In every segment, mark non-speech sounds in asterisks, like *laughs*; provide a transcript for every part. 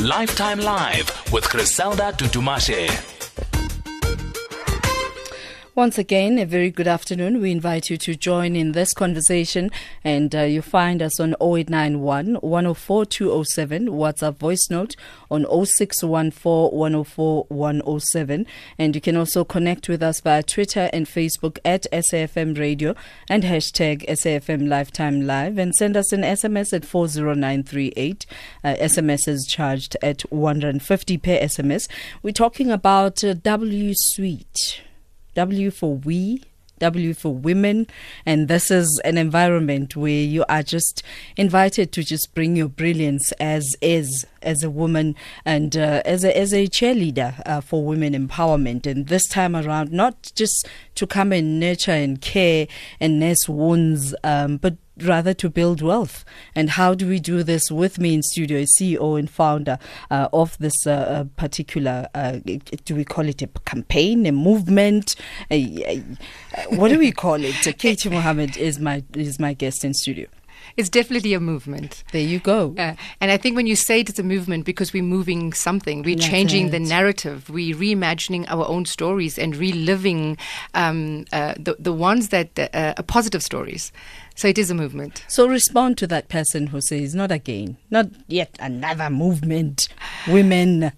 Lifetime Live with Griselda Tutumashe. Once again, a very good afternoon. We invite you to join in this conversation, and uh, you find us on 0891 104 207, WhatsApp voice note on 0614 104 107. And you can also connect with us via Twitter and Facebook at SAFM Radio and hashtag SAFM Lifetime Live, and send us an SMS at 40938. Uh, SMS is charged at 150 per SMS. We're talking about uh, W Suite. W for we, W for women. And this is an environment where you are just invited to just bring your brilliance as is, as a woman and uh, as, a, as a cheerleader uh, for women empowerment. And this time around, not just to come and nurture and care and nurse wounds, um, but rather to build wealth. And how do we do this with me in studio, CEO and founder uh, of this uh, uh particular, uh, do we call it a campaign, a movement? A, a, what do we call it? Katie Mohamed is my, is my guest in studio. It's definitely a movement. There you go. Uh, and I think when you say it's a movement because we're moving something, we're That's changing it. the narrative, we're reimagining our own stories and reliving um, uh, the, the ones that uh, are positive stories. So it is a movement. So respond to that person who says, not again, not yet another movement, women.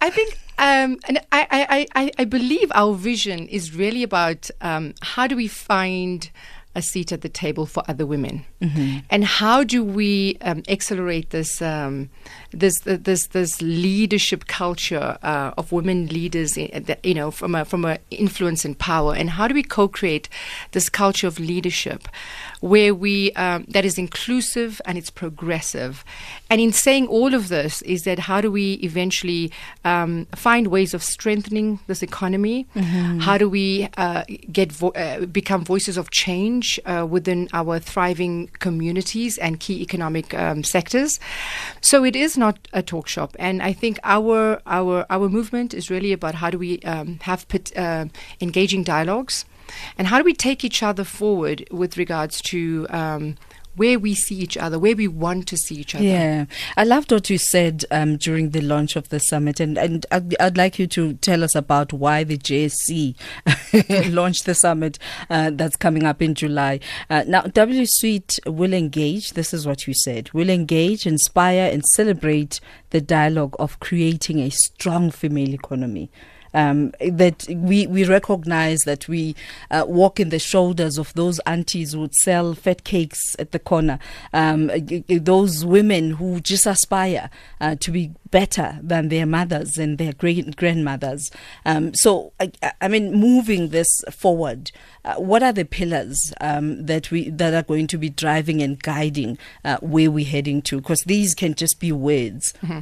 I think um, and I, I, I, I, believe our vision is really about um, how do we find a seat at the table for other women, mm-hmm. and how do we um, accelerate this um, this this this leadership culture uh, of women leaders, you know, from a from a influence and power, and how do we co-create this culture of leadership where we um, that is inclusive and it's progressive, and in saying all of this is that how do we eventually um, find ways of strengthening this economy? Mm-hmm. How do we uh, get vo- uh, become voices of change uh, within our thriving communities and key economic um, sectors? So it is not a talk shop, and I think our our our movement is really about how do we um, have put, uh, engaging dialogues, and how do we take each other forward with regards to um, where we see each other, where we want to see each other. Yeah, I loved what you said um, during the launch of the summit, and and I'd, I'd, like you to tell us about why the JSE *laughs* launched the summit uh, that's coming up in July. Uh, now, W Suite will engage. This is what you said. Will engage, inspire, and celebrate the dialogue of creating a strong female economy um, that we, we recognize that we uh, walk in the shoulders of those aunties who would sell fat cakes at the corner, um, those women who just aspire uh, to be better than their mothers and their great grandmothers. Um, so, I, I, mean, moving this forward, uh, what are the pillars um, that we that are going to be driving and guiding uh, where we're heading to? Because these can just be words. Mm-hmm.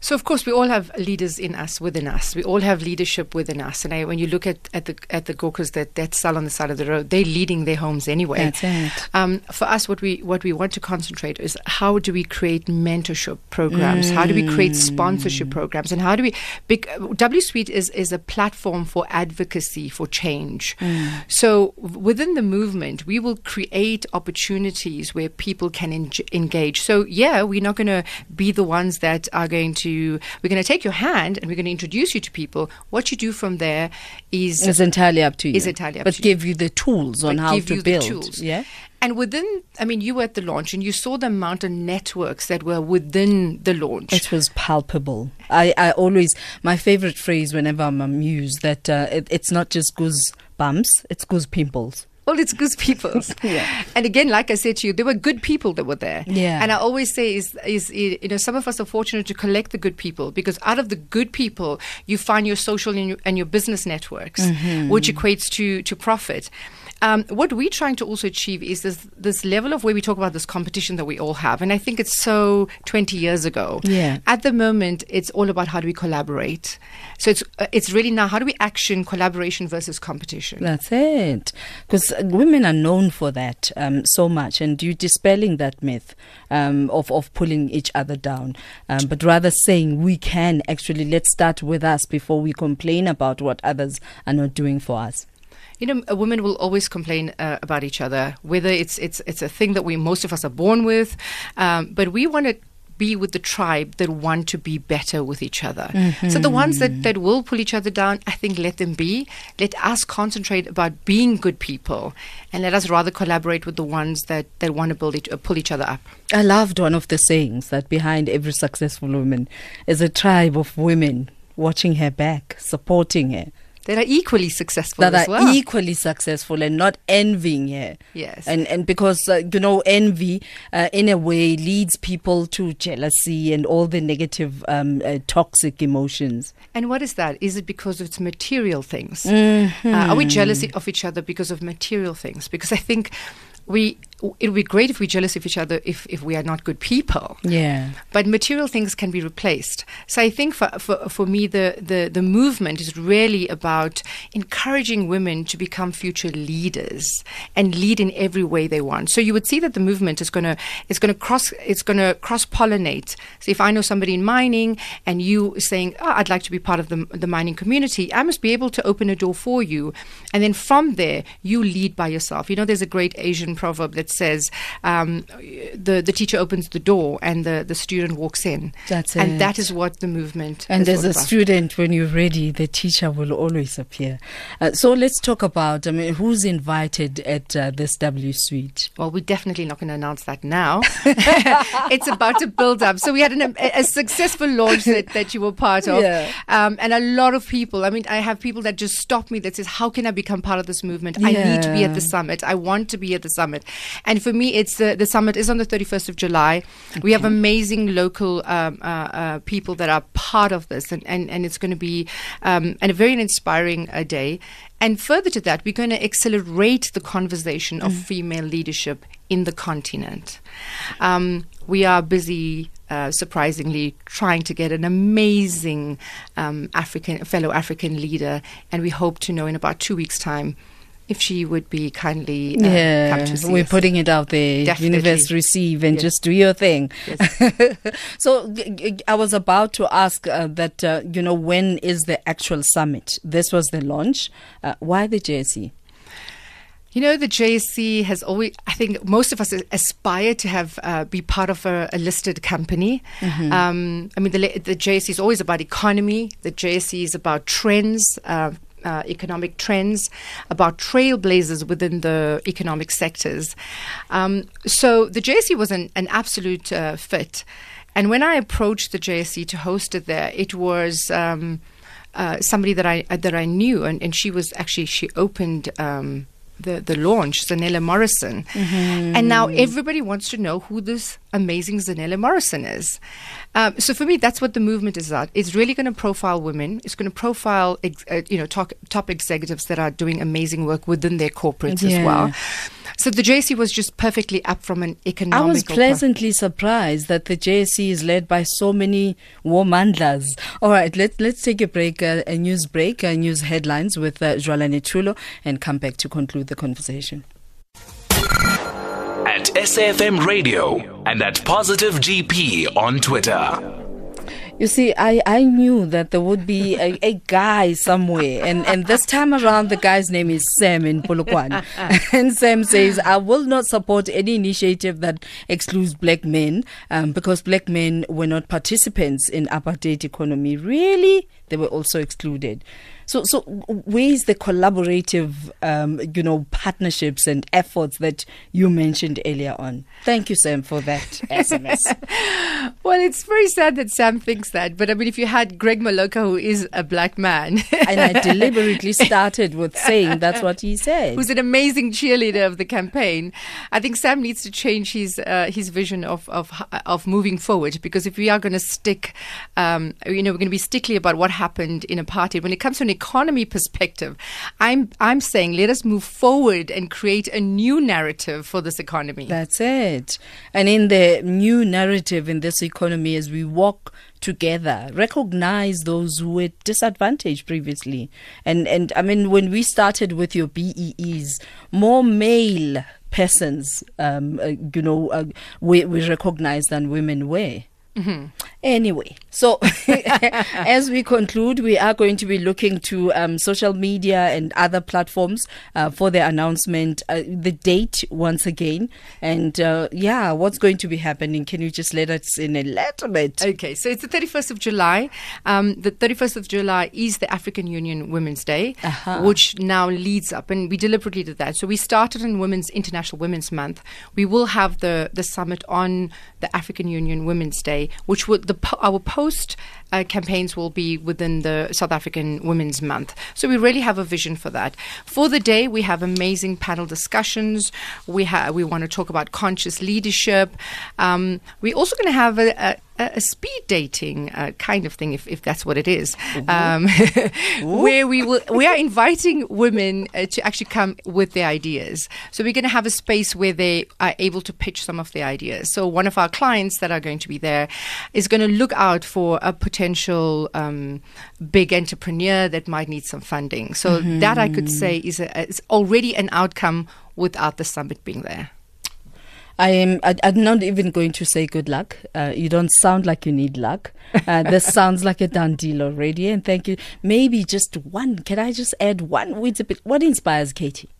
So, of course, we all have leaders in us, within us. We all have leadership within us. And I, when you look at, at the at the Gurkhas that, that sell on the side of the road, they're leading their homes anyway. That's it. Um, for us, what we what we want to concentrate is how do we create mentorship programs? Mm. How do we create sponsorship programs? And how do we? Big, w Suite is is a platform for advocacy for change. Mm. So within the movement, we will create opportunities where people can en- engage. So yeah, we're not going to be the ones that are going to to we're going to take your hand and we're going to introduce you to people. What you do from there is is entirely up to you. Is entirely up but to give you. you the tools on but how to build. Yeah. And within, I mean, you were at the launch and you saw the amount of networks that were within the launch. It was palpable. I, I always, my favorite phrase whenever I'm amused, that uh, it, it's not just goose bumps, it's goose pimples well, it's good people. *laughs* yeah. And again, like I said to you, there were good people that were there. Yeah. And I always say is is you know some of us are fortunate to collect the good people because out of the good people you find your social and your, and your business networks, mm-hmm. which equates to to profit. Um, what we're trying to also achieve is this this level of where we talk about this competition that we all have, and I think it's so 20 years ago. Yeah. At the moment, it's all about how do we collaborate. So it's uh, it's really now how do we action collaboration versus competition. That's it, because women are known for that um, so much, and you're dispelling that myth um, of of pulling each other down, um, but rather saying we can actually let's start with us before we complain about what others are not doing for us you know, women will always complain uh, about each other, whether it's it's it's a thing that we most of us are born with, um, but we want to be with the tribe that want to be better with each other. So the ones that, that will pull each other down, I think let them be. Let us concentrate about being good people and let us rather collaborate with the ones that, that want to build each, uh, pull each other up. I loved one of the sayings that behind every successful woman is a tribe of women watching her back, supporting her. That are equally successful that as are well. equally successful and not envying her. Yes. And and because uh, you know envy uh, in a way leads people to jealousy and all the negative um, uh, toxic emotions. And what is that? Is it because of it's material things? Mm-hmm. Uh, are we jealous of each other because of material things? Because I think we it would be great if we're jealous of each other if, if we are not good people. Yeah. But material things can be replaced. So I think for, for, for me, the, the, the movement is really about encouraging women to become future leaders and lead in every way they want. So you would see that the movement is going to it's going to cross it's going to cross pollinate. So if I know somebody in mining and you saying, oh, I'd like to be part of the, the mining community, I must be able to open a door for you. And then from there, you lead by yourself. You know, there's a great Asian proverb that says um, the the teacher opens the door and the, the student walks in. That's and it. that is what the movement. And as a about. student, when you're ready, the teacher will always appear. Uh, so let's talk about, I mean, who's invited at uh, this W Suite? Well, we're definitely not going to announce that now. *laughs* *laughs* it's about to build up. So we had an, a, a successful launch that, that you were part of, Yeah. um, and a lot of people. I mean, I have people that just stop me that says, "How can I become part of this movement? I need to be at the summit. I want to be at the summit." And for me, it's the the summit is on the thirty first of July. We have amazing local um, uh, uh, people that are part of this, and and, and it's going to be um, and a very inspiring uh, day. And further to that, we're going to accelerate the conversation of female leadership in the continent. Um, we are busy, uh, surprisingly, trying to get an amazing um, African fellow African leader, and we hope to know in about two weeks' time if she would be kindly uh, yeah, come to see we're us. putting it out there. Definitely. Universe receive and Yes. just do your thing. Yes. *laughs* so I was about to ask uh, that uh, you know when is the actual summit? This was the launch. Uh, why the JSE? You know, the JSE has always, I think most of us aspire to have, uh, be part of a, a listed company. Um, I mean, the, the JSE is always about economy, the JSE is about trends. Uh, uh, economic trends, about trailblazers within the economic sectors. Um, so the JSE was an, an absolute uh, fit. And when I approached the JSE to host it there, it was um, uh, somebody that I that I knew, and, and she was actually she opened. Um, the, the launch, Zanele Morrison. And now everybody wants to know who this amazing Zanele Morrison is. Um, so for me, that's what the movement is about. It's really going to profile women. It's going to profile, ex- uh, you know, talk, top executives that are doing amazing work within their corporates as well. So the JC was just perfectly up from an economic. I was pleasantly surprised that the JSE is led by so many womandlas. All right, let's let's take a break, uh, a news break, uh, news headlines with uh, Jwalane Tulo, and come back to conclude the conversation. At SAFM Radio and at Positive GP on Twitter. You see, I, I knew that there would be a, a guy somewhere, and, and this time around, the guy's name is Sam in Polokwane. *laughs* and Sam says, I will not support any initiative that excludes black men um, because black men were not participants in apartheid economy. Really? They were also excluded. So, so where is the collaborative, um, you know, partnerships and efforts that you mentioned earlier on? Thank you, Sam, for that *laughs* SMS. Well, it's very sad that Sam thinks that, but I mean, if you had Greg Maloka, who is a black man, *laughs* and I deliberately *laughs* started with saying that's what he said. who's an amazing cheerleader of the campaign, I think Sam needs to change his uh, his vision of, of of moving forward. Because if we are going to stick, um, you know, we're going to be stickly about what happened in apartheid. When it comes to an economy perspective, I'm I'm saying let us move forward and create a new narrative for this economy. That's it. And in the new narrative in this economy, as we walk together, recognize those who were disadvantaged previously. And and I mean, when we started with your BEEs, more male persons, um, uh, you know, uh, we we recognize than women were. Anyway, so *laughs* as we conclude, we are going to be looking to um, social media and other platforms uh, for the announcement, uh, the date once again, and uh, yeah, what's going to be happening. Can you just let us in a little bit? Okay, so it's the 31st of July. Um, the 31st of July is the African Union Women's Day, Uh-huh. which now leads up, and we deliberately did that. So we started in Women's International Women's Month. We will have the the summit on the African Union Women's Day, which would the our post uh, campaigns will be within the South African Women's Month. So we really have a vision for that. For the day, we have amazing panel discussions. We have we want to talk about conscious leadership. Um, we're also going to have a, a a speed dating uh, kind of thing, if, if that's what it is, um, *laughs* where we will we are inviting women uh, to actually come with their ideas. So we're going to have a space where they are able to pitch some of their ideas. So one of our clients that are going to be there is going to look out for a potential um, big entrepreneur that might need some funding. So that I could say is, a, is already an outcome without the summit being there. I am. I, I'm not even going to say good luck. Uh, you don't sound like you need luck. Uh, *laughs* this sounds like a done deal already. And thank you. Maybe just one. Can I just add one? Wait a bit. What inspires Katie?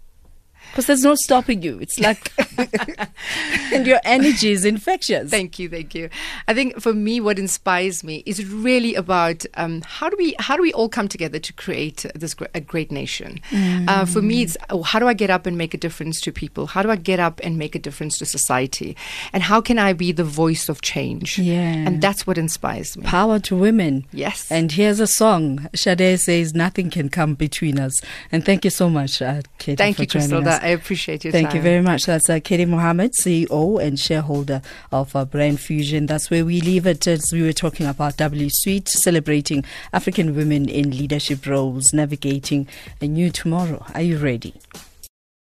Because there's no stopping you. It's like, *laughs* and your energy is infectious. Thank you, thank you. I think for me, what inspires me is really about um, how do we how do we all come together to create this a great nation. Uh, for me, it's oh, how do I get up and make a difference to people? How do I get up and make a difference to society? And how can I be the voice of change? Yeah. and that's what inspires me. Power to women. Yes. And here's a song. Sade says, Nothing can come between us. And thank you so much, uh, Katie. Thank for you, joining Crystal. I appreciate your Thank time. you very much. That's uh, Katie Mohamed, CEO and shareholder of uh, Brand Fusion. That's where we leave it as we were talking about W Suite, celebrating African women in leadership roles, navigating a new tomorrow. Are you ready?